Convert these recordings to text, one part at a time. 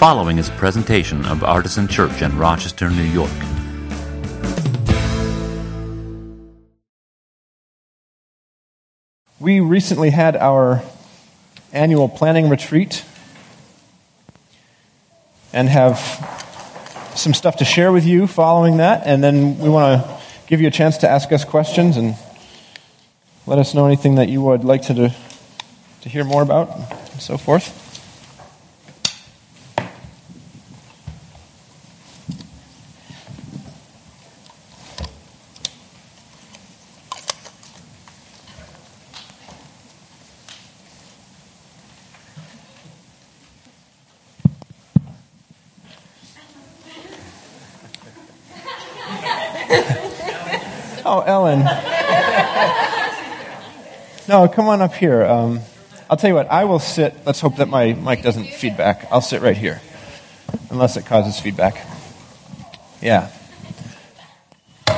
following is a presentation of Artisan Church in Rochester, New York. We recently had our annual planning retreat and have some stuff to share with you following that. And then we want to give you a chance to ask us questions and let us know anything that you would like to, do, to hear more about and so forth. Oh, Ellen. No, come on up here. Um, I'll tell you what, I will sit. Let's hope that my mic doesn't feedback. I'll sit right here, unless it causes feedback. Yeah. All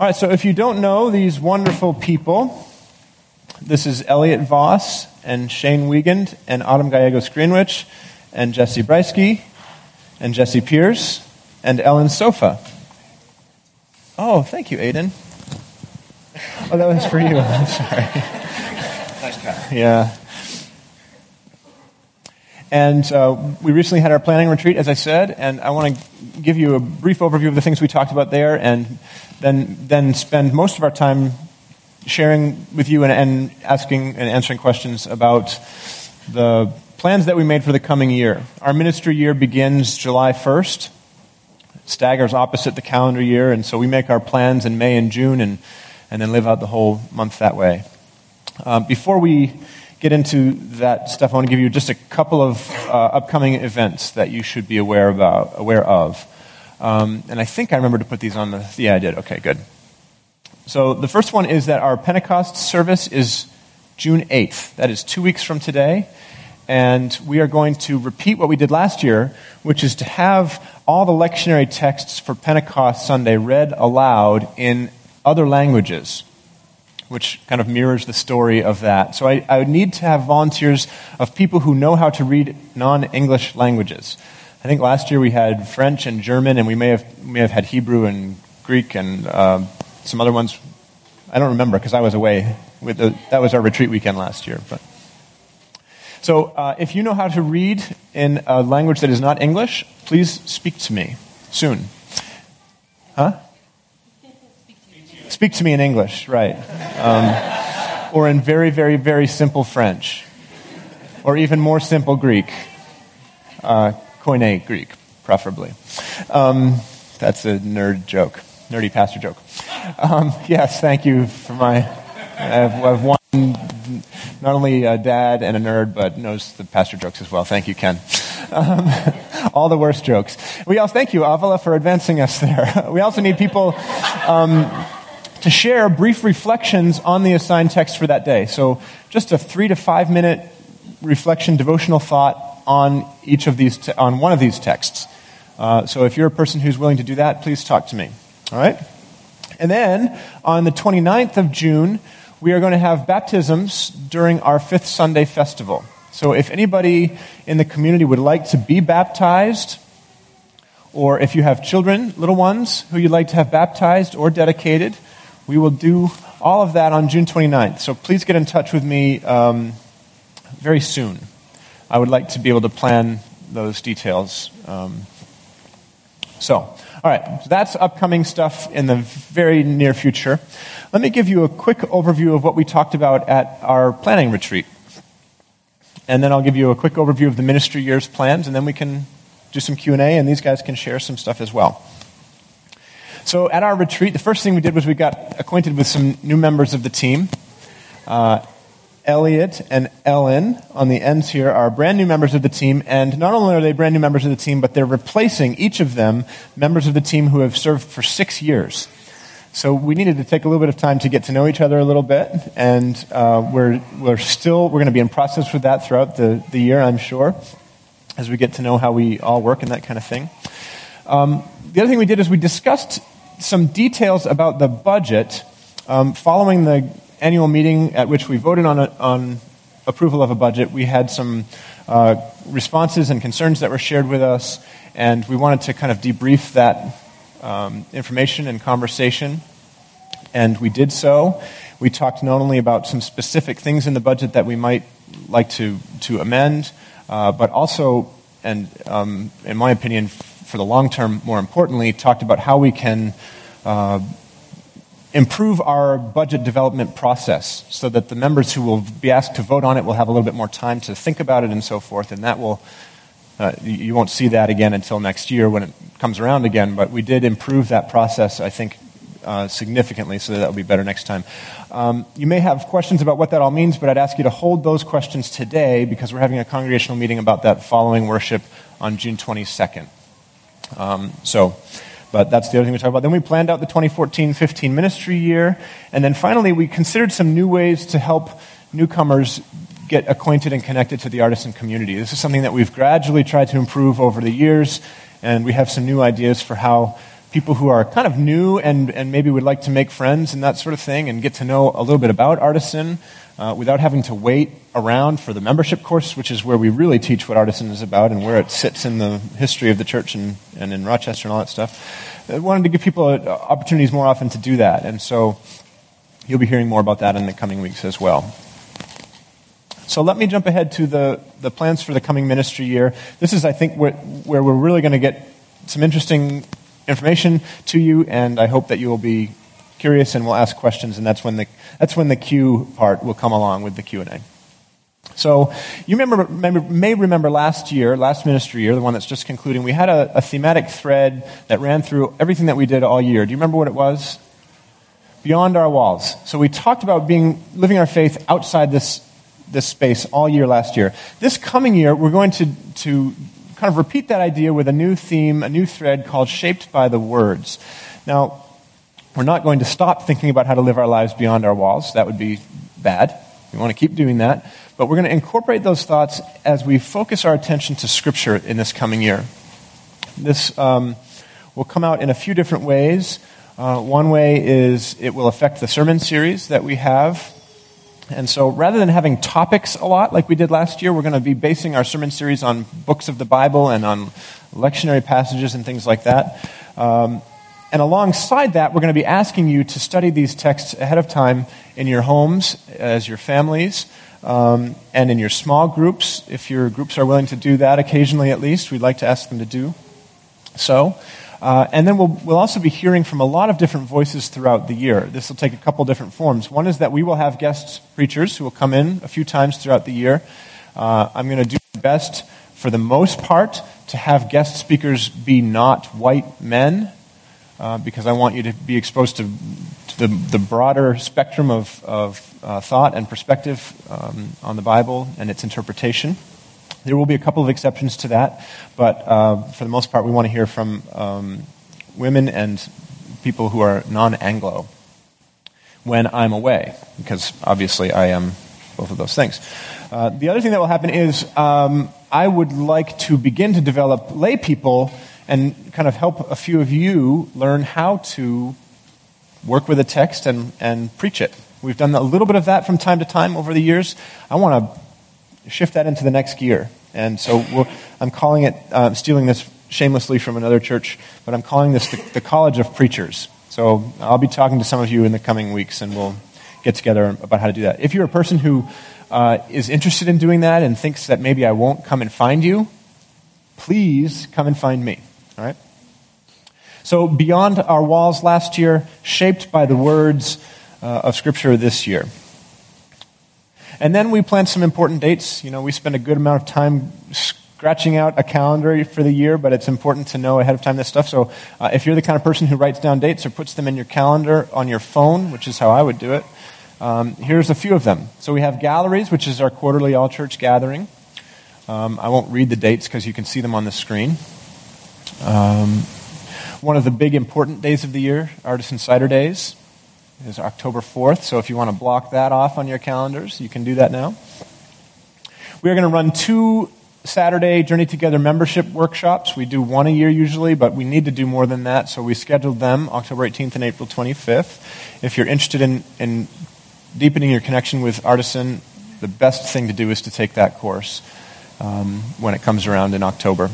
right, so if you don't know these wonderful people, this is Elliot Voss and Shane Wiegand and Autumn Gallegos Greenwich and Jesse Breisky and Jesse Pierce and Ellen Sofa. Oh, thank you, Aiden. Oh, that was for you. I'm sorry. Nice cut. Yeah. And uh, we recently had our planning retreat, as I said, and I want to give you a brief overview of the things we talked about there, and then then spend most of our time sharing with you and, and asking and answering questions about the plans that we made for the coming year. Our ministry year begins July 1st, staggers opposite the calendar year, and so we make our plans in May and June and, and then live out the whole month that way. Uh, before we get into that stuff, I want to give you just a couple of uh, upcoming events that you should be aware, about, aware of. Um, and I think I remember to put these on the. Yeah, I did. Okay, good. So the first one is that our Pentecost service is June 8th. That is two weeks from today and we are going to repeat what we did last year, which is to have all the lectionary texts for Pentecost Sunday read aloud in other languages, which kind of mirrors the story of that. So I, I would need to have volunteers of people who know how to read non English languages. I think last year we had French and German, and we may have, may have had Hebrew and Greek and uh, some other ones. I don't remember because I was away. With the, that was our retreat weekend last year. But. So, uh, if you know how to read in a language that is not English, please speak to me soon. Huh? Speak to me in English, right. Um, or in very, very, very simple French. Or even more simple Greek. Uh, Koine Greek, preferably. Um, that's a nerd joke, nerdy pastor joke. Um, yes, thank you for my. I have, I have one not only a dad and a nerd, but knows the pastor jokes as well. Thank you, Ken. Um, all the worst jokes. We also thank you, Avila, for advancing us there. We also need people um, to share brief reflections on the assigned text for that day. So, just a three to five minute reflection, devotional thought on each of these, te- on one of these texts. Uh, so, if you're a person who's willing to do that, please talk to me. All right. And then on the 29th of June, we are going to have baptisms during our fifth Sunday festival. So if anybody in the community would like to be baptized, or if you have children, little ones, who you'd like to have baptized or dedicated, we will do all of that on June 29th. So please get in touch with me um, very soon. I would like to be able to plan those details. Um, so, all right, so that's upcoming stuff in the very near future. Let me give you a quick overview of what we talked about at our planning retreat. And then I'll give you a quick overview of the ministry year's plans, and then we can do some Q&A, and these guys can share some stuff as well. So at our retreat, the first thing we did was we got acquainted with some new members of the team. Uh, Elliot and Ellen on the ends here are brand new members of the team, and not only are they brand new members of the team, but they're replacing each of them members of the team who have served for six years. So we needed to take a little bit of time to get to know each other a little bit, and uh, we're, we're still, we're going to be in process with that throughout the, the year, I'm sure, as we get to know how we all work and that kind of thing. Um, the other thing we did is we discussed some details about the budget um, following the annual meeting at which we voted on, a, on approval of a budget, we had some uh, responses and concerns that were shared with us, and we wanted to kind of debrief that um, information and conversation. And we did so. We talked not only about some specific things in the budget that we might like to, to amend, uh, but also, and um, in my opinion, for the long term, more importantly, talked about how we can uh, improve our budget development process so that the members who will be asked to vote on it will have a little bit more time to think about it and so forth, and that will. Uh, you won't see that again until next year when it comes around again, but we did improve that process, I think, uh, significantly, so that will be better next time. Um, you may have questions about what that all means, but I'd ask you to hold those questions today because we're having a congregational meeting about that following worship on June 22nd. Um, so, but that's the other thing we talked about. Then we planned out the 2014 15 ministry year. And then finally, we considered some new ways to help newcomers get acquainted and connected to the artisan community. This is something that we've gradually tried to improve over the years, and we have some new ideas for how people who are kind of new and, and maybe would like to make friends and that sort of thing and get to know a little bit about artisan uh, without having to wait around for the membership course, which is where we really teach what artisan is about and where it sits in the history of the church and, and in Rochester and all that stuff. I wanted to give people uh, opportunities more often to do that. And so you'll be hearing more about that in the coming weeks as well. So let me jump ahead to the, the plans for the coming ministry year. This is, I think, where, where we're really going to get some interesting information to you, and I hope that you will be curious and will ask questions, and that's when the, that's when the Q part will come along with the Q&A. So you remember, may remember last year, last ministry year, the one that's just concluding, we had a, a thematic thread that ran through everything that we did all year. Do you remember what it was? Beyond our walls. So we talked about being, living our faith outside this, this space all year last year. This coming year, we're going to, to kind of repeat that idea with a new theme, a new thread called Shaped by the Words. Now, we're not going to stop thinking about how to live our lives beyond our walls. That would be bad. We want to keep doing that. But we're going to incorporate those thoughts as we focus our attention to Scripture in this coming year. This um, will come out in a few different ways. Uh, one way is it will affect the sermon series that we have. And so rather than having topics a lot like we did last year, we're going to be basing our sermon series on books of the Bible and on lectionary passages and things like that. Um, and alongside that, we're going to be asking you to study these texts ahead of time in your homes, as your families, um, and in your small groups. If your groups are willing to do that occasionally at least, we'd like to ask them to do so. Uh, and then we'll, we'll also be hearing from a lot of different voices throughout the year. This will take a couple different forms. One is that we will have guest preachers who will come in a few times throughout the year. Uh, I'm going to do my best, for the most part, to have guest speakers be not white men uh, because I want you to be exposed to, to the, the, broader spectrum of, of uh, thought and perspective um, on the Bible and its interpretation. There will be a couple of exceptions to that, but uh, for the most part, we want to hear from um, women and people who are non Anglo when I'm away, because obviously I am both of those things. Uh, the other thing that will happen is um, I would like to begin to develop lay people and kind of help a few of you learn how to work with a text and, and preach it. We've done a little bit of that from time to time over the years. I want to shift that into the next gear. And so I'm calling it, uh, stealing this shamelessly from another church, but I'm calling this the, the College of Preachers. So I'll be talking to some of you in the coming weeks, and we'll get together about how to do that. If you're a person who uh, is interested in doing that and thinks that maybe I won't come and find you, please come and find me. All right? So, beyond our walls last year, shaped by the words uh, of Scripture this year. And then we planned some important dates. You know, we spend a good amount of time scratching out a calendar for the year, but it's important to know ahead of time this stuff. So, uh, if you're the kind of person who writes down dates or puts them in your calendar on your phone, which is how I would do it, um, here's a few of them. So, we have galleries, which is our quarterly all church gathering. Um, I won't read the dates because you can see them on the screen. Um, one of the big important days of the year, Artisan Cider Days, is October 4th. So if you want to block that off on your calendars, you can do that now. We are going to run two Saturday Journey Together membership workshops. We do one a year usually, but we need to do more than that, so we scheduled them October 18th and April 25th. If you're interested in, in deepening your connection with Artisan the best thing to do is to take that course um, when it comes around in October.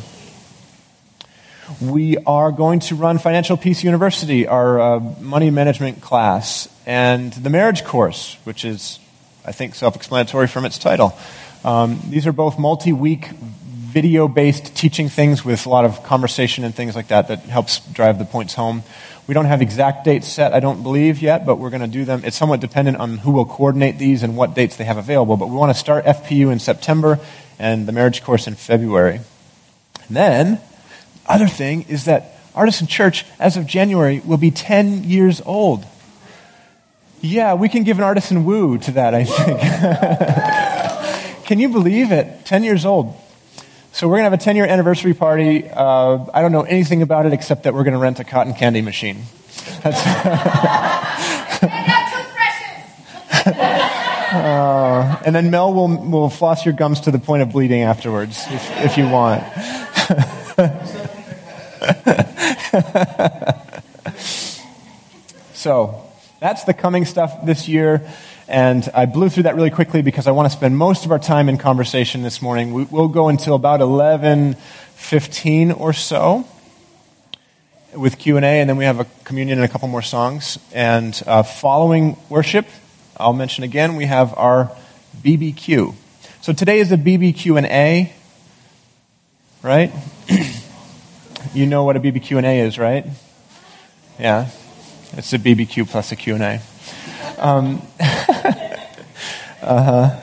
We are going to run Financial Peace University, our uh, money management class, and the marriage course, which is, I think, self explanatory from its title. Um, these are both multi week video based teaching things with a lot of conversation and things like that that helps drive the points home. We don't have exact dates set, I don't believe yet, but we're going to do them. It's somewhat dependent on who will coordinate these and what dates they have available. But we want to start FPU in September and the marriage course in February. And then, other thing is that Artisan Church, as of January, will be 10 years old. Yeah, we can give an artisan woo to that, I think. can you believe it? 10 years old. So we're going to have a 10 year anniversary party. Uh, I don't know anything about it except that we're going to rent a cotton candy machine. That's uh, and then Mel will, will floss your gums to the point of bleeding afterwards, if, if you want. so, that's the coming stuff this year. And I blew through that really quickly because I want to spend most of our time in conversation this morning. We, will go until about 11:15 or so with Q&A, and then we have a communion and a couple more songs. And uh, following worship, I'll mention again, we have our BBQ. So today is a BBQ and A, right? you know what a BBQ and A is, right? Yeah, it's a BBQ plus a Q&A. Um, uh-huh.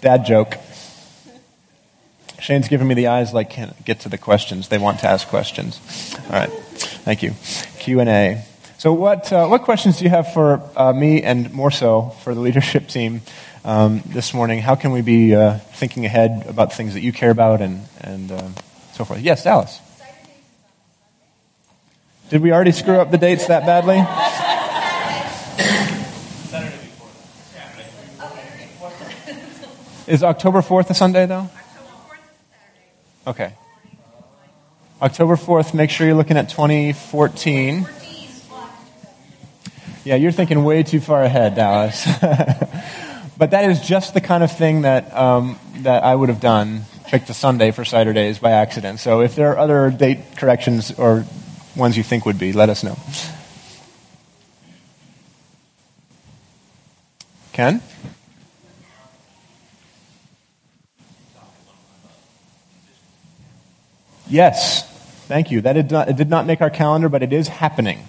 Dad joke. Shane's giving me the eyes like can't get to the questions. They want to ask questions. All right. Thank you. Q&A. So what, uh, what questions do you have for uh, me and more so for the leadership team um, this morning? How can we be uh, thinking ahead about things that you care about and, and uh, so forth? Yes, Dallas. Did we already screw up the dates that badly? Is October 4th a Sunday, though? Okay. October 4th, make sure you're looking at 2014. Yeah, you're thinking way too far ahead, Dallas. but that is just the kind of thing that, um, that I would have done, picked a Sunday for Saturdays by accident. So if there are other date corrections or ones you think would be, let us know. Ken? Yes, thank you. That did not, it did not make our calendar, but it is happening.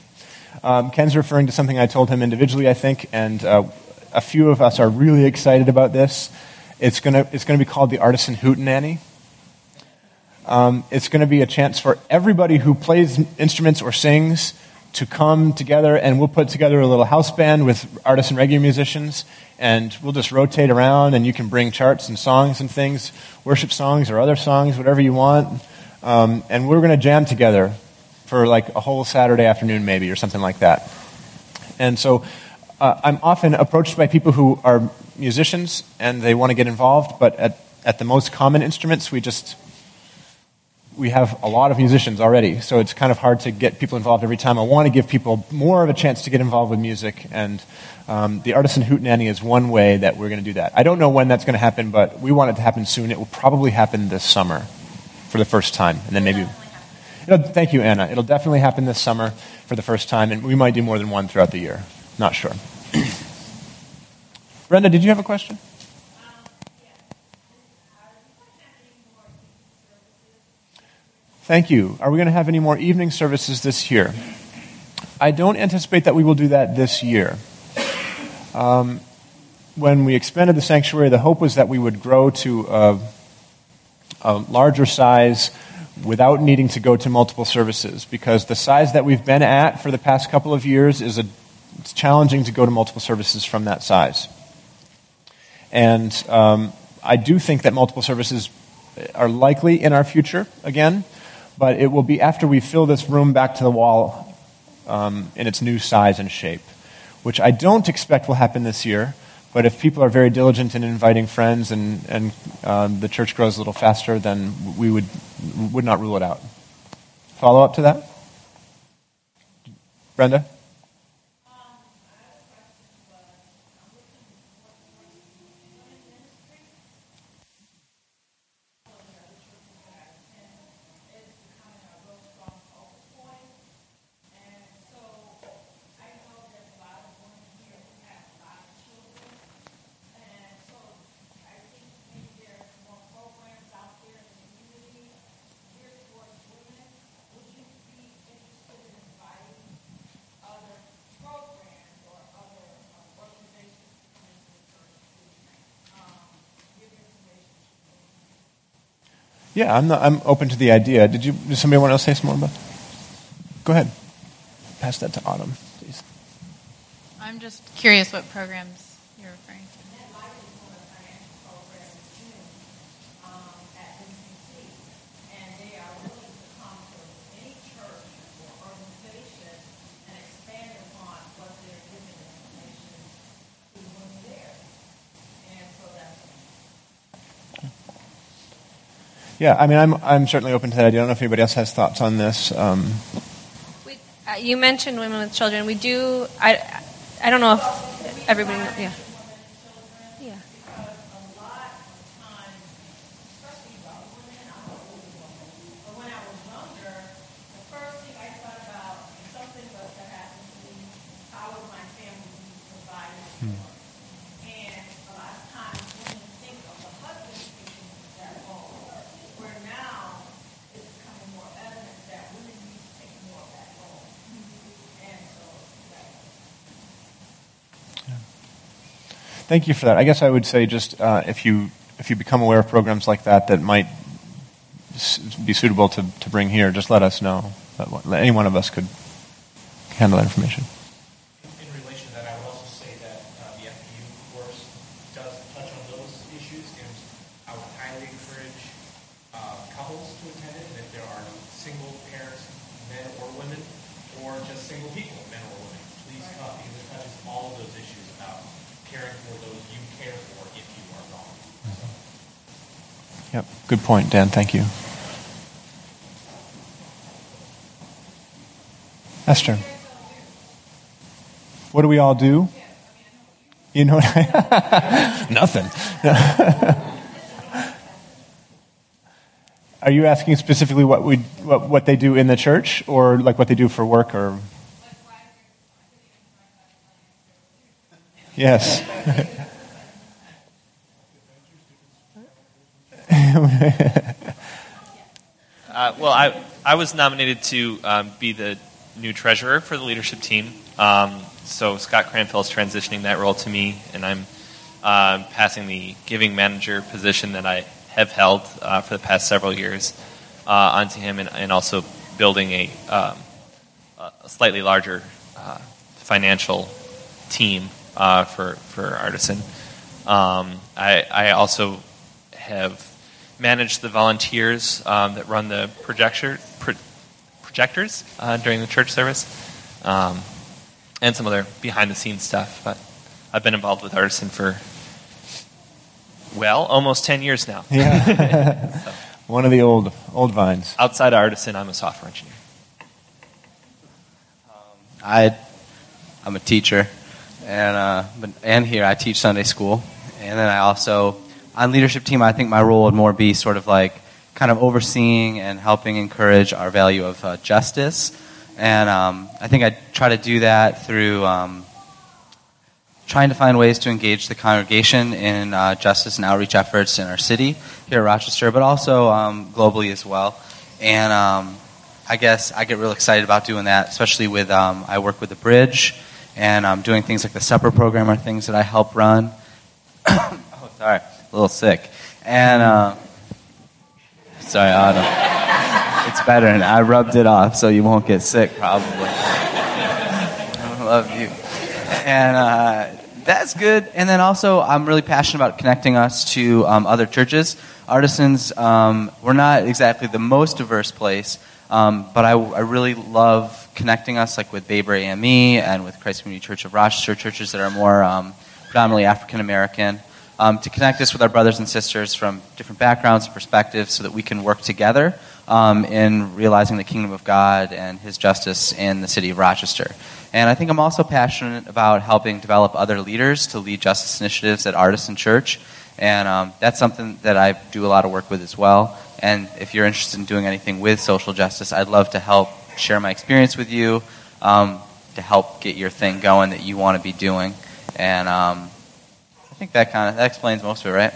Um, Ken's referring to something I told him individually, I think, and uh, a few of us are really excited about this. It's going to it's gonna be called the Artisan Hootenanny. Um, it's going to be a chance for everybody who plays instruments or sings to come together, and we'll put together a little house band with artists and regular musicians, and we'll just rotate around, and you can bring charts and songs and things, worship songs or other songs, whatever you want. Um, and we are going to jam together for like a whole Saturday afternoon, maybe, or something like that. And so uh, I'm often approached by people who are musicians and they want to get involved, but at, at the most common instruments, we just we have a lot of musicians already, so it's kind of hard to get people involved every time. I want to give people more of a chance to get involved with music, and um, the Artisan Hootenanny is one way that we're going to do that. I don't know when that's going to happen, but we want it to happen soon. It will probably happen this summer for the first time, and then maybe. thank you, Anna. It'll definitely happen this summer for the first time, and we might do more than one throughout the year. Not sure. Brenda, did you have a question? Thank you. Are we going to have any more evening services this year? I don't anticipate that we will do that this year. Um, when we expanded the sanctuary, the hope was that we would grow to a a larger size without needing to go to multiple services because the size that we've been at for the past couple of years is a, it's challenging to go to multiple services from that size. And um, I do think that multiple services are likely in our future again, but it will be after we fill this room back to the wall um, in its new size and shape, which I don't expect will happen this year. But if people are very diligent in inviting friends and, and um, the church grows a little faster, then we would, would not rule it out. Follow up to that? Brenda? Yeah, I'm, not, I'm open to the idea. Did you? Does somebody want to say some more about? Go ahead. Pass that to Autumn, please. I'm just curious what programs you're referring to. Yeah, I mean, I'm, I'm certainly open to that. I don't know if anybody else has thoughts on this. Um, We, uh, you mentioned women with children. We do. I, I don't know if everybody. Yeah. Yeah. Thank you for that. I guess I would say just uh, if you if you become aware of programs like that that might be suitable to, to bring here, just let us know. Any one of us could handle that information. In relation to that, I would also say that uh, the FPU course does touch on those issues, and I would highly encourage uh, couples to attend it, and if there are single parents, men or women, or just single people, men or women, please come, because it touches all of those issues about caring for those you care for if you are gone. Yep. Good point, Dan. Thank you. Esther. What do we all do? You know I, Nothing. Are you asking specifically what we what, what they do in the church or like what they do for work or Yes. Uh, well, I, I was nominated to um, be the new treasurer for the leadership team. Um, so Scott Cranfield is transitioning that role to me, and I'm um passing the giving manager position that I have held uh, for the past several years uh, onto him, and, and also building a, um, a slightly larger uh, financial team uh, for for Artisan. Um, I, I also have managed the volunteers um, that run the projector pro- projectors uh, during the church service, um, and some other behind the scenes stuff. But I've been involved with Artisan for well almost ten years now. Yeah. One of the old old vines. Outside of Artisan, I'm a software engineer. I, I'm a teacher, and uh, and here I teach Sunday school, and then I also on leadership team. I think my role would more be sort of like kind of overseeing and helping encourage our value of uh, justice, and um, I think I try to do that through. Um, Trying to find ways to engage the congregation in uh, justice and outreach efforts in our city here at Rochester, but also um, globally as well. And um, I guess I get real excited about doing that, especially with um, I work with the Bridge and um, doing things like the supper program are things that I help run. oh, sorry, a little sick. And uh, sorry, Autumn. it's better, and I rubbed it off, so you won't get sick probably. I love you. And uh, that's good. And then also, I'm really passionate about connecting us to um, other churches. Artisans, um, we're not exactly the most diverse place, um, but I, I really love connecting us, like with Baber AME and with Christ Community Church of Rochester, churches that are more um, predominantly African American, um, to connect us with our brothers and sisters from different backgrounds and perspectives so that we can work together um, in realizing the kingdom of God and His justice in the city of Rochester. And I think I'm also passionate about helping develop other leaders to lead justice initiatives at Artisan Church. And um, that's something that I do a lot of work with as well. And if you're interested in doing anything with social justice, I'd love to help share my experience with you um, to help get your thing going that you want to be doing. And um, think that kind of that explains most of it, right?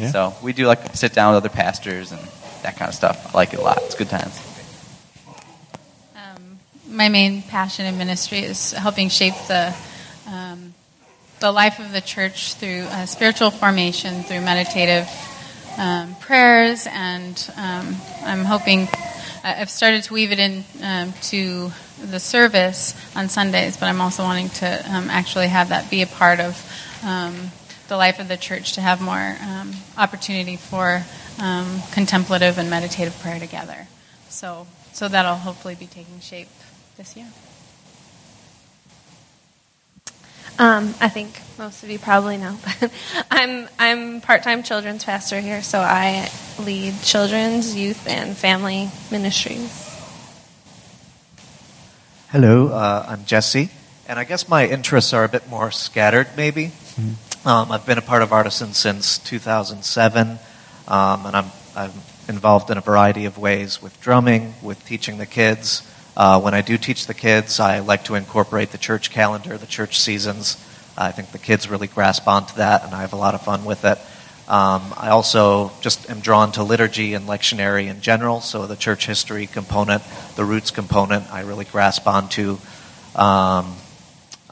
Yeah. So we do like sit down with other pastors and that kind of stuff. I like it a lot. It's good times. Um, my main passion in ministry is helping shape the um, the life of the church through uh, spiritual formation, through meditative um, prayers, and um, I'm hoping I- I've started to weave it in um, to the service on Sundays, but I'm also wanting to um, actually have that be a part of um, the life of the church to have more um, opportunity for um, contemplative and meditative prayer together. So, so that'll hopefully be taking shape this year. Um, I think most of you probably know, but I'm I'm part-time children's pastor here, so I lead children's, youth, and family ministries. Hello, uh, I'm Jesse, and I guess my interests are a bit more scattered, maybe. Um, I've been a part of Artisan since 2007, um, and I'm, I'm involved in a variety of ways with drumming, with teaching the kids. Uh, when I do teach the kids, I like to incorporate the church calendar, the church seasons. I think the kids really grasp onto that, and I have a lot of fun with it. Um, I also just am drawn to liturgy and lectionary in general, so the church history component, the roots component, I really grasp onto. Um,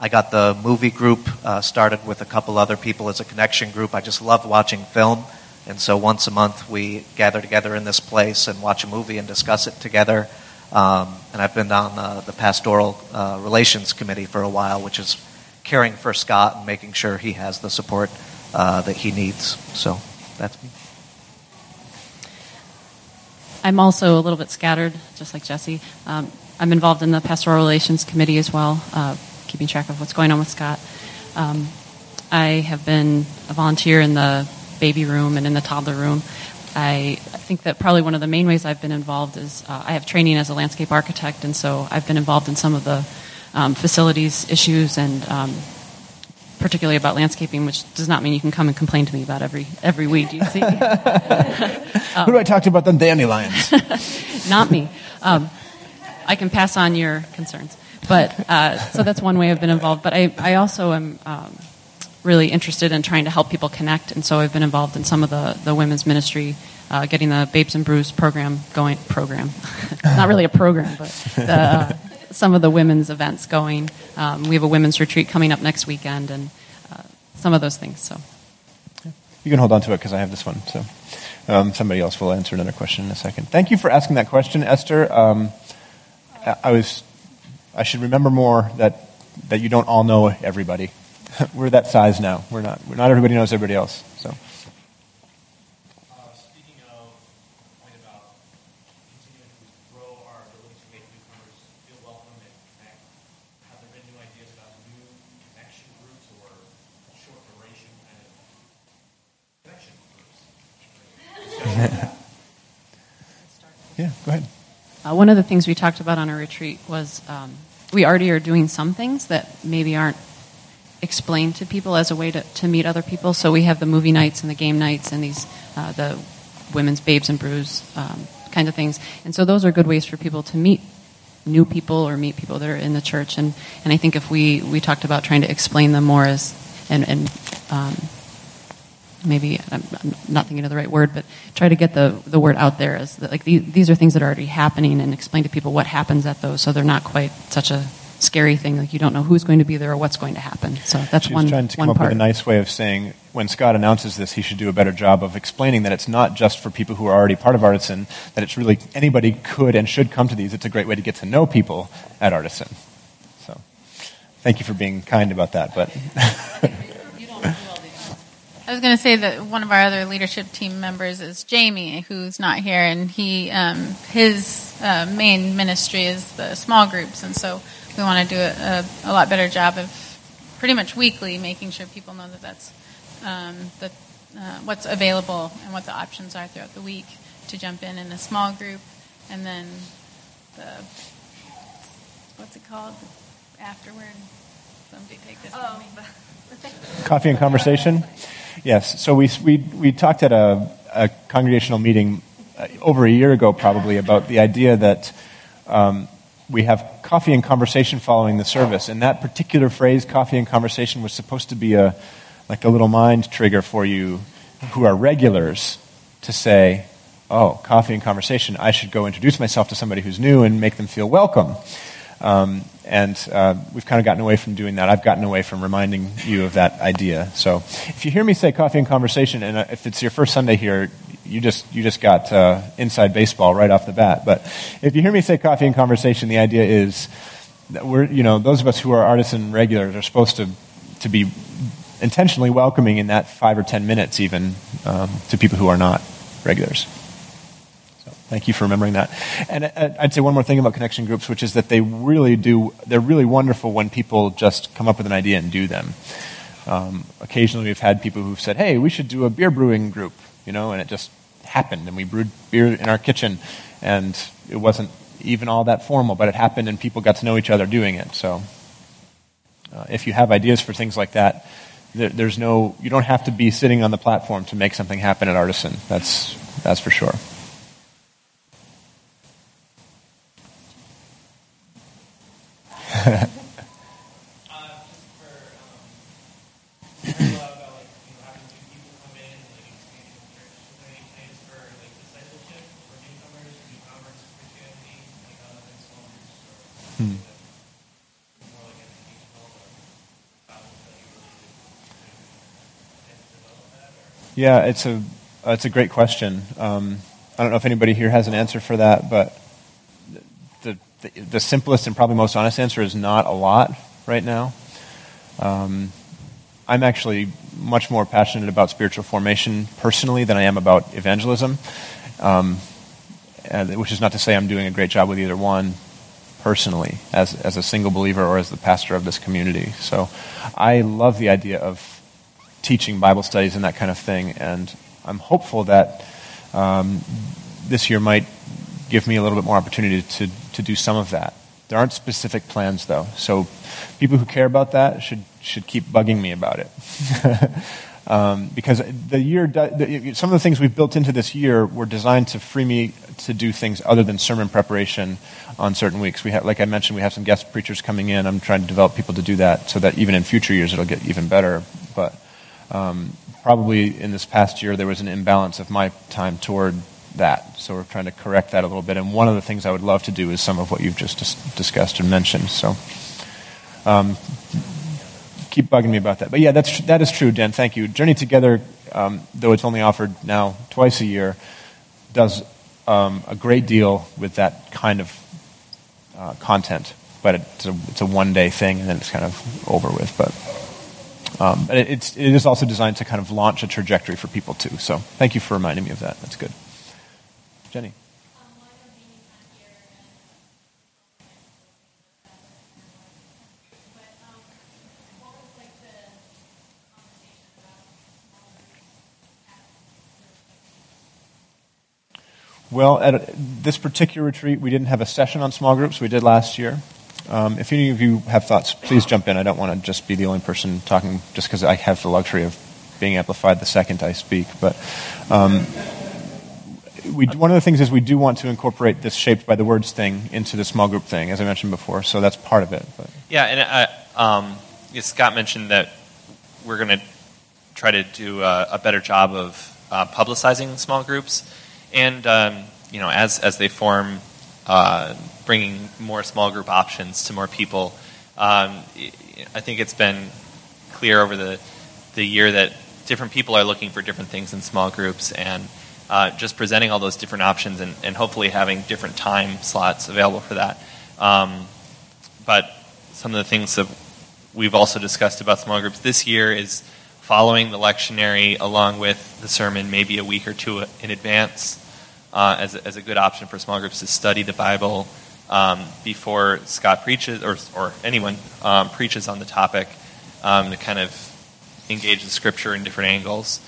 I got the movie group uh, started with a couple other people as a connection group. I just love watching film, and so once a month we gather together in this place and watch a movie and discuss it together. Um, and I've been on uh, the pastoral uh, relations committee for a while, which is caring for Scott and making sure he has the support uh, that he needs. So that's me. I'm also a little bit scattered, just like Jesse. Um, I'm involved in the pastoral relations committee as well, uh, keeping track of what's going on with Scott. Um, I have been a volunteer in the baby room and in the toddler room. I think that probably one of the main ways I've been involved is uh, I have training as a landscape architect, and so I've been involved in some of the um, facilities issues and um, particularly about landscaping, which does not mean you can come and complain to me about every every weed you see. Who do I talk to about the dandelions? not me. Um, I can pass on your concerns, but uh, so that's one way I've been involved. But I, I also am um, really interested in trying to help people connect, and so I've been involved in some of the the women's ministry, uh, getting the Babes and Brews program going. Program, not really a program, but the, uh, some of the women's events going. Um, we have a women's retreat coming up next weekend, and uh, some of those things. So. You can hold on to it because I have this one. So um, somebody else will answer another question in a second. Thank you for asking that question, Esther. Um, I, I was. I should remember more that that you don't all know everybody. we're that size now. We're not. We're not everybody knows everybody else. So. Uh, speaking of the point about continuing to grow our ability to make newcomers feel welcome and connect, have there been new ideas about new connection groups or short duration kind of connection groups? Yeah. Go ahead. Uh, one of the things we talked about on our retreat was um, we already are doing some things that maybe aren't explained to people as a way to, to meet other people. So we have the movie nights and the game nights and these uh, the women's babes and brews um, kind of things. And so those are good ways for people to meet new people or meet people that are in the church. And, and I think if we, we talked about trying to explain them more as and, and um, maybe I'm, I'm not thinking of the right word, but try to get the, the word out there as that, like these, these are things that are already happening and explain to people what happens at those so they're not quite such a scary thing like you don't know who's going to be there or what's going to happen. So that's She one trying to come up part. with a nice way of saying when Scott announces this, he should do a better job of explaining that it's not just for people who are already part of Artisan, that it's really anybody could and should come to these. It's a great way to get to know people at Artisan. So thank you for being kind about that. But I was going to say that one of our other leadership team members is Jamie, who's not here, and he um, his uh, main ministry is the small groups, and so we want to do a, a, a lot better job of pretty much weekly making sure people know that that's um, the, uh, what's available and what the options are throughout the week to jump in in a small group, and then the what's it called afterward. Somebody take this. me. coffee and conversation. Yes. So we we we talked at a, a congregational meeting uh, over a year ago, probably, about the idea that um, we have coffee and conversation following the service, and that particular phrase, "coffee and conversation," was supposed to be a like a little mind trigger for you who are regulars to say, "Oh, coffee and conversation. I should go introduce myself to somebody who's new and make them feel welcome." Um, and uh, we've kind of gotten away from doing that. I've gotten away from reminding you of that idea. So if you hear me say coffee and conversation, and uh, if it's your first Sunday here, you just you just got uh, inside baseball right off the bat. But if you hear me say coffee and conversation, the idea is that we're you know those of us who are artists and regulars are supposed to to be intentionally welcoming in that five or ten minutes even um, to people who are not regulars. Thank you for remembering that. And uh, I'd say one more thing about connection groups, which is that they really do they're really wonderful when people just come up with an idea and do them. Um, occasionally, we've had people who've said, "Hey, we should do a beer brewing group," you know, and it just happened, and we brewed beer in our kitchen, and it wasn't even all that formal, but it happened, and people got to know each other doing it. So, uh, if you have ideas for things like that, there, there's no, you don't have to be sitting on the platform to make something happen at Artisan. That's that's for sure. Yeah, it's a it's a great question. Um, I don't know if anybody here has an answer for that, but the, the, simplest and probably most honest answer is not a lot right now. Um, I'm actually much more passionate about spiritual formation personally than I am about evangelism, um, which is not to say I'm doing a great job with either one personally as, as a single believer or as the pastor of this community. So I love the idea of teaching Bible studies and that kind of thing, and I'm hopeful that um, this year might give me a little bit more opportunity to, to do some of that. There aren't specific plans, though, so people who care about that should, should keep bugging me about it. um, because the year, the, some of the things we've built into this year were designed to free me to do things other than sermon preparation on certain weeks. We have, like I mentioned, we have some guest preachers coming in. I'm trying to develop people to do that so that even in future years it'll get even better. But um, probably in this past year there was an imbalance of my time toward that. So we're trying to correct that a little bit. And one of the things I would love to do is some of what you've just dis- discussed and mentioned. So um, keep bugging me about that. But yeah, that's that is true, Dan. Thank you. Journey Together, um, though it's only offered now twice a year, does um, a great deal with that kind of uh, content. But it's a, it's a one day thing, and then it's kind of over with. But um, it, it's, it is also designed to kind of launch a trajectory for people too. So thank you for reminding me of that. That's good. Jenny. Well, at this particular retreat, we didn't have a session on small groups. We did last year. Um, if any of you have thoughts, please jump in. I don't want to just be the only person talking just because I have the luxury of being amplified the second I speak. But um, we, one of the things is we do want to incorporate this shaped by the words thing into the small group thing, as I mentioned before. So that's part of it. But. Yeah, and um, Scott mentioned that we're going to try to do a, a better job of uh, publicizing small groups, and um, you know, as as they form. Uh, bringing more small group options to more people. Um, I think it's been clear over the the year that different people are looking for different things in small groups, and uh, just presenting all those different options and, and, hopefully having different time slots available for that. Um, but some of the things that we've also discussed about small groups this year is following the lectionary along with the sermon maybe a week or two in advance uh, as, a, as a good option for small groups to study the Bible um, before Scott preaches, or, or anyone um, preaches on the topic, um, to kind of engage the scripture in different angles.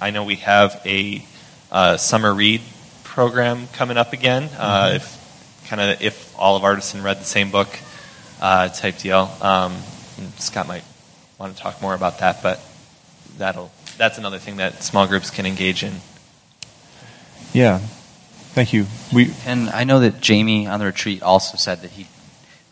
I know we have a uh, summer read program coming up again. Uh, mm-hmm. If kind of if all of Artisan read the same book uh, type deal, um, Scott might want to talk more about that, but that'll that's another thing that small groups can engage in. Yeah, Thank you. We and I know that Jamie on the retreat also said that he,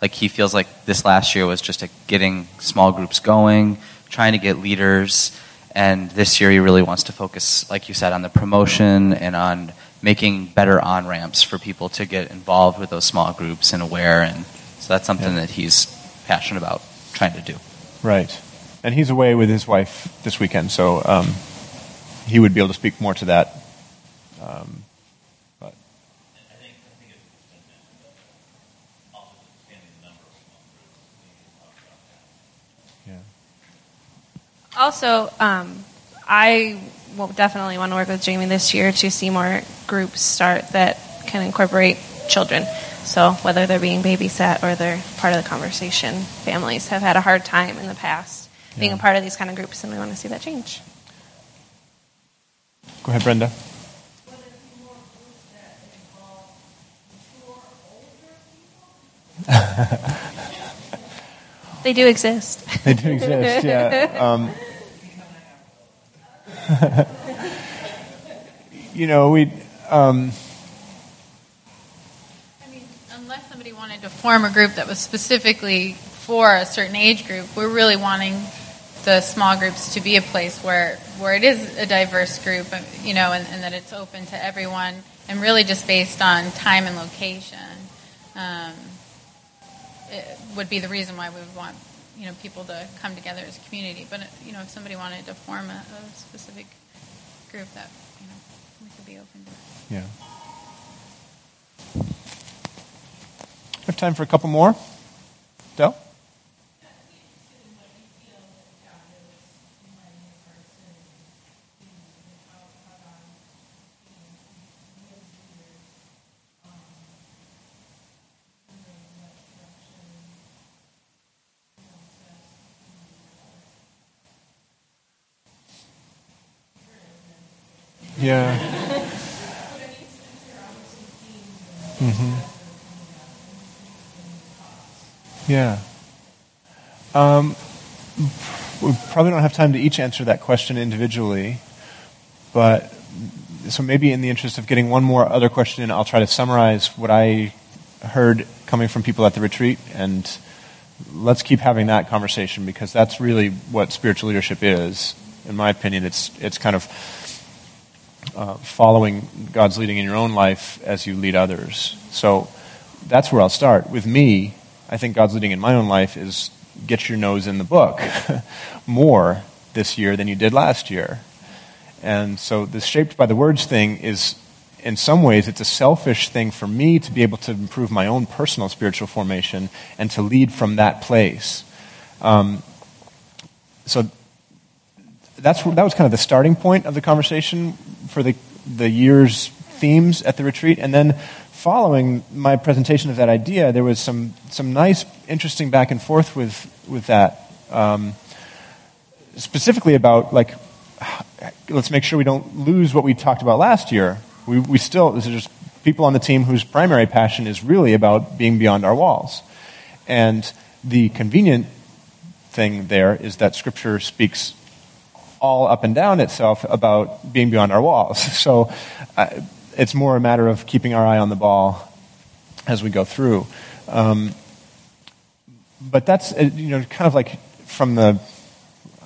like he feels like this last year was just a getting small groups going, trying to get leaders, and this year he really wants to focus, like you said, on the promotion and on making better on ramps for people to get involved with those small groups and aware, and so that's something yeah. that he's passionate about trying to do. Right, and he's away with his wife this weekend, so um, he would be able to speak more to that also, um, I will definitely want to work with Jamie this year to see more groups start that can incorporate children. So whether they're being babysat or they're part of the conversation, families have had a hard time in the past being a part of these kind of groups, and we want to see that change. Go ahead, Brenda. They do exist. They do exist, yeah. Um, you know, we. Um, I mean, unless somebody wanted to form a group that was specifically for a certain age group, we're really wanting the small groups to be a place where, where it is a diverse group, uh, you know, and, and that it's open to everyone, and really just based on time and location. Um, would be the reason why we would want, you know, people to come together as a community. But you know, if somebody wanted to form a, a specific group, that you know, we could be open to. it. yeah. Have time for a couple more. Del? Yeah. hmm Yeah. Um, we probably don't have time to each answer that question individually, but so maybe in the interest of getting one more other question in, I'll try to summarize what I heard coming from people at the retreat, and let's keep having that conversation because that's really what spiritual leadership is. In my opinion, it's it's kind of uh, following God's leading in your own life as you lead others. So that's where I'll start. With me, I think God's leading in my own life is get your nose in the book more this year than you did last year. And so this shaped by the words thing is, in some ways, it's a selfish thing for me to be able to improve my own personal spiritual formation and to lead from that place. Um, so that's that was kind of the starting point of the conversation for the the year's themes at the retreat, and then following my presentation of that idea, there was some some nice, interesting back and forth with with that, um, specifically about like let's make sure we don't lose what we talked about last year. We we still just people on the team whose primary passion is really about being beyond our walls, and the convenient thing there is that Scripture speaks all up and down itself about being beyond our walls. So uh, it's more a matter of keeping our eye on the ball as we go through. Um, but that's uh, you know kind of like from the.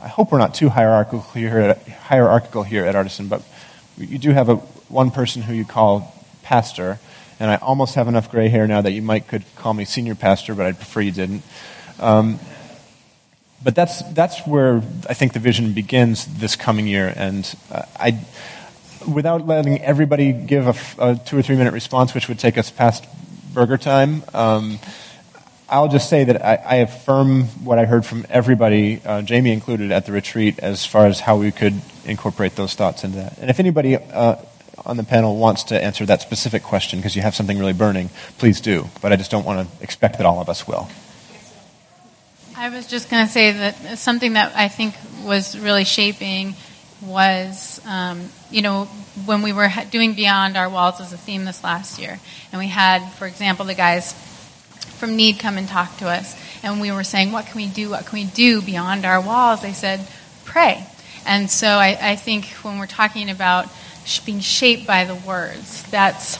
I hope we're not too hierarchical here at, hierarchical here at Artisan, but you do have a one person who you call pastor, and I almost have enough gray hair now that you might could call me senior pastor, but I'd prefer you didn't. Um, but that's that's where I think the vision begins this coming year, and uh, I, without letting everybody give a two or three minute response, which would take us past burger time. Um, I'll just say that I, I affirm what I heard from everybody, uh, Jamie included, at the retreat, as far as how we could incorporate those thoughts into that. And if anybody uh, on the panel wants to answer that specific question because you have something really burning, please do. But I just don't want to expect that all of us will. I was just going to say that something that I think was really shaping was, um, you know, when we were doing Beyond Our Walls as a theme this last year, and we had, for example, the guys from Need come and talk to us, and we were saying, what can we do? What can we do beyond our walls? They said, pray. And so I, I think when we're talking about being shaped by the words, that's,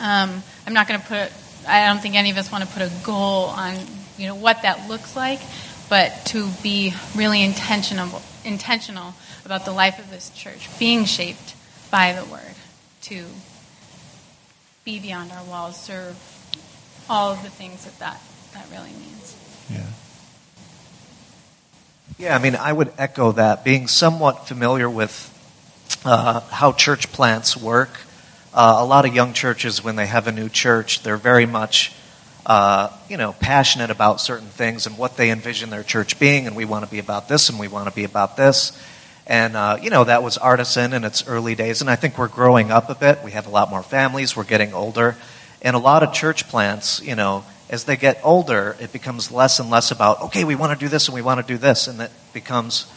um, I'm not going to put, I don't think any of us want to put a goal on, you know, what that looks like, but to be really intentional, intentional about the life of this church, being shaped by the word, to be beyond our walls, serve all of the things that that, that really means. Yeah. Yeah, I mean, I would echo that. Being somewhat familiar with uh, how church plants work, uh, a lot of young churches, when they have a new church, they're very much uh, you know, passionate about certain things and what they envision their church being, and we want to be about this and we want to be about this. And, uh, you know, that was Artisan in its early days, and I think we're growing up a bit. We have a lot more families, we're getting older. And a lot of church plants, you know, as they get older, it becomes less and less about, okay, we want to do this and we want to do this. And it becomes,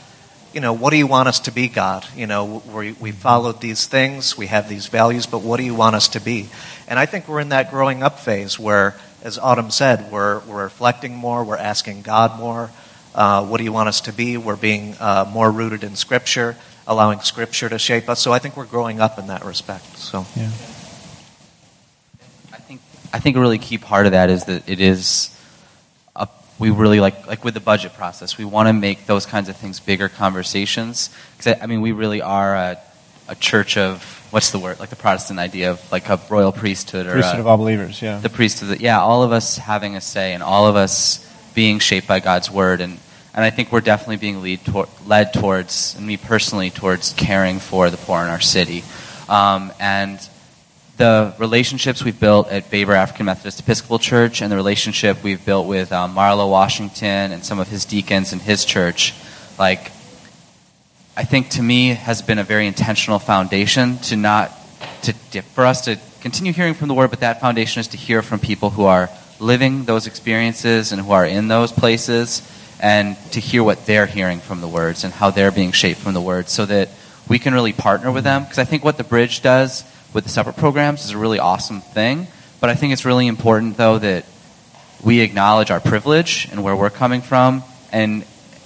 you know, what do you want us to be, God? You know, we, we followed these things, we have these values, but what do you want us to be? And I think we're in that growing up phase where, as Autumn said, we're, we're reflecting more, we're asking God more. Uh, what do you want us to be? We're being uh, more rooted in Scripture, allowing Scripture to shape us. So I think we're growing up in that respect. So. Yeah. I think I think a really key part of that is that it is a, we really like like with the budget process we want to make those kinds of things bigger conversations because I, I mean we really are a, a church of what's the word like the Protestant idea of like a royal priesthood or Priesthood a- of all believers, yeah. the priesthood yeah all of us having a say and all of us being shaped by God's word and and I think we're definitely being lead tor- led towards and me personally towards caring for the poor in our city um, and the relationships we've built at Baber African Methodist Episcopal Church and the relationship we've built with um, Marlo Washington and some of his deacons in his church, like, I think to me has been a very intentional foundation to not, to, for us to continue hearing from the Word, but that foundation is to hear from people who are living those experiences and who are in those places and to hear what they're hearing from the words and how they're being shaped from the words so that we can really partner with them. Because I think what the bridge does with the separate programs is a really awesome thing. But I think it's really important, though, that we acknowledge our privilege and where we're coming from. And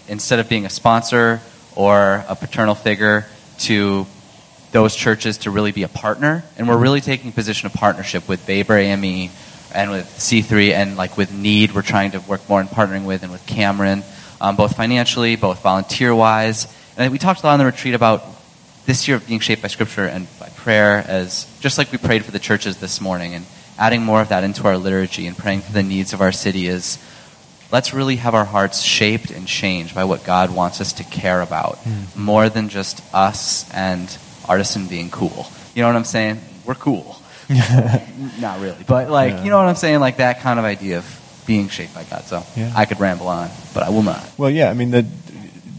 instead of being a sponsor or a paternal figure to those churches to really be a partner. And we're really taking a position of partnership with Baber AME and with C3 and like with Need, we're trying to work more in partnering with and with Cameron, um, both financially, both volunteer wise. And we talked a lot on the retreat about this year being shaped by scripture and by prayer as just like we prayed for the churches this morning and adding more of that into our liturgy and praying for the needs of our city is let's really have our hearts shaped and changed by what God wants us to care about hmm. more than just us and artisan being cool. You know what I'm saying? We're cool. Not really, but like Yeah. you know what I'm saying, like that kind of idea of being shaped by God. So Yeah. I could ramble on, but I will not. Well, yeah. I mean, the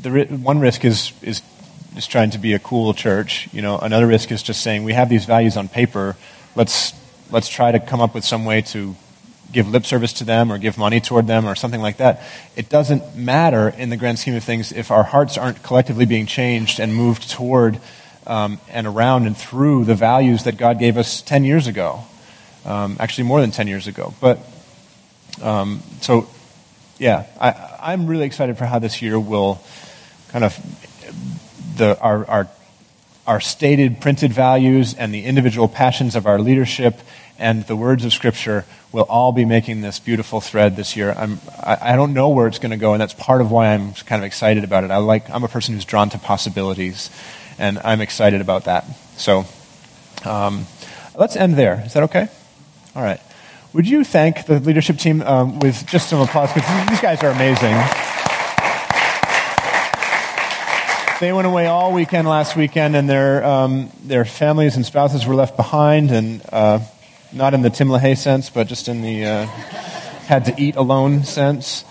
the ri- one risk is is is trying to be a cool church. You know, another risk is just saying we have these values on paper. Let's let's try to come up with some way to give lip service to them or give money toward them or something like that. It doesn't matter in the grand scheme of things if our hearts aren't collectively being changed and moved toward um, and around and through the values that God gave us ten years ago. Um, actually, more than ten years ago, but. Um, so yeah, I, I'm really excited for how this year will kind of the our, our our stated printed values and the individual passions of our leadership and the words of Scripture will all be making this beautiful thread this year. I'm, I, I don't know where it's going to go, and that's part of why I'm kind of excited about it. I like, I'm a person who's drawn to possibilities, and I'm excited about that. So um, let's end there. Is that okay? All right. Would you thank the leadership team um, with just some applause? Because these guys are amazing. They went away all weekend last weekend, and their um, their families and spouses were left behind, and uh, not in the Tim LaHaye sense, but just in the uh, had to eat alone sense.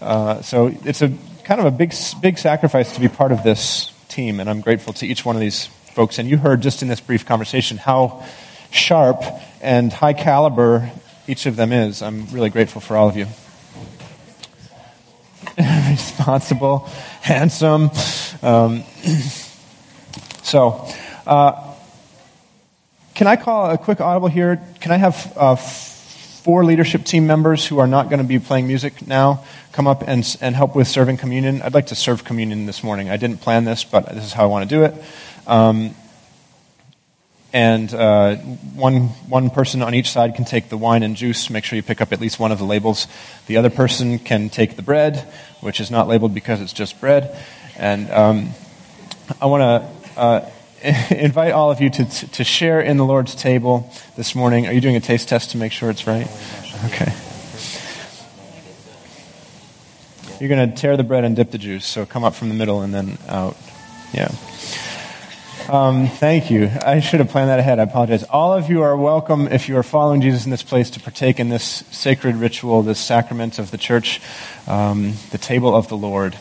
Uh, so it's a kind of a big big sacrifice to be part of this team, and I'm grateful to each one of these folks. And you heard just in this brief conversation how sharp and high caliber each of them is. I'm really grateful for all of you. Responsible, handsome. Um, so, uh, can I call a quick audible here? Can I have uh, four leadership team members who are not going to be playing music now come up and, and help with serving communion? I'd like to serve communion this morning. I didn't plan this, but this is how I want to do it. Um, and uh, one, one person on each side can take the wine and juice. Make sure you pick up at least one of the labels. The other person can take the bread, which is not labeled because it's just bread. And um, I want to uh, invite all of you to, to share in the Lord's table this morning. Are you doing a taste test to make sure it's right? Okay. You're going to tear the bread and dip the juice, so come up from the middle and then out. Yeah. Um, thank you. I should have planned that ahead. I apologize. All of you are welcome if you are following Jesus in this place to partake in this sacred ritual, this sacrament of the church, um, the table of the Lord.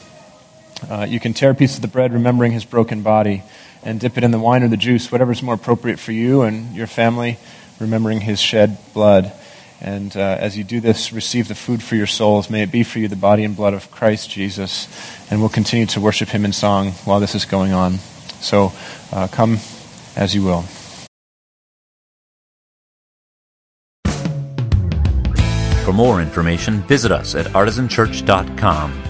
Uh, you can tear a piece of the bread, remembering his broken body, and dip it in the wine or the juice, whatever's more appropriate for you and your family, remembering his shed blood. And uh, as you do this, receive the food for your souls. May it be for you the body and blood of Christ Jesus. And we'll continue to worship him in song while this is going on. So uh, come as you will. For more information, visit us at artisanchurch.com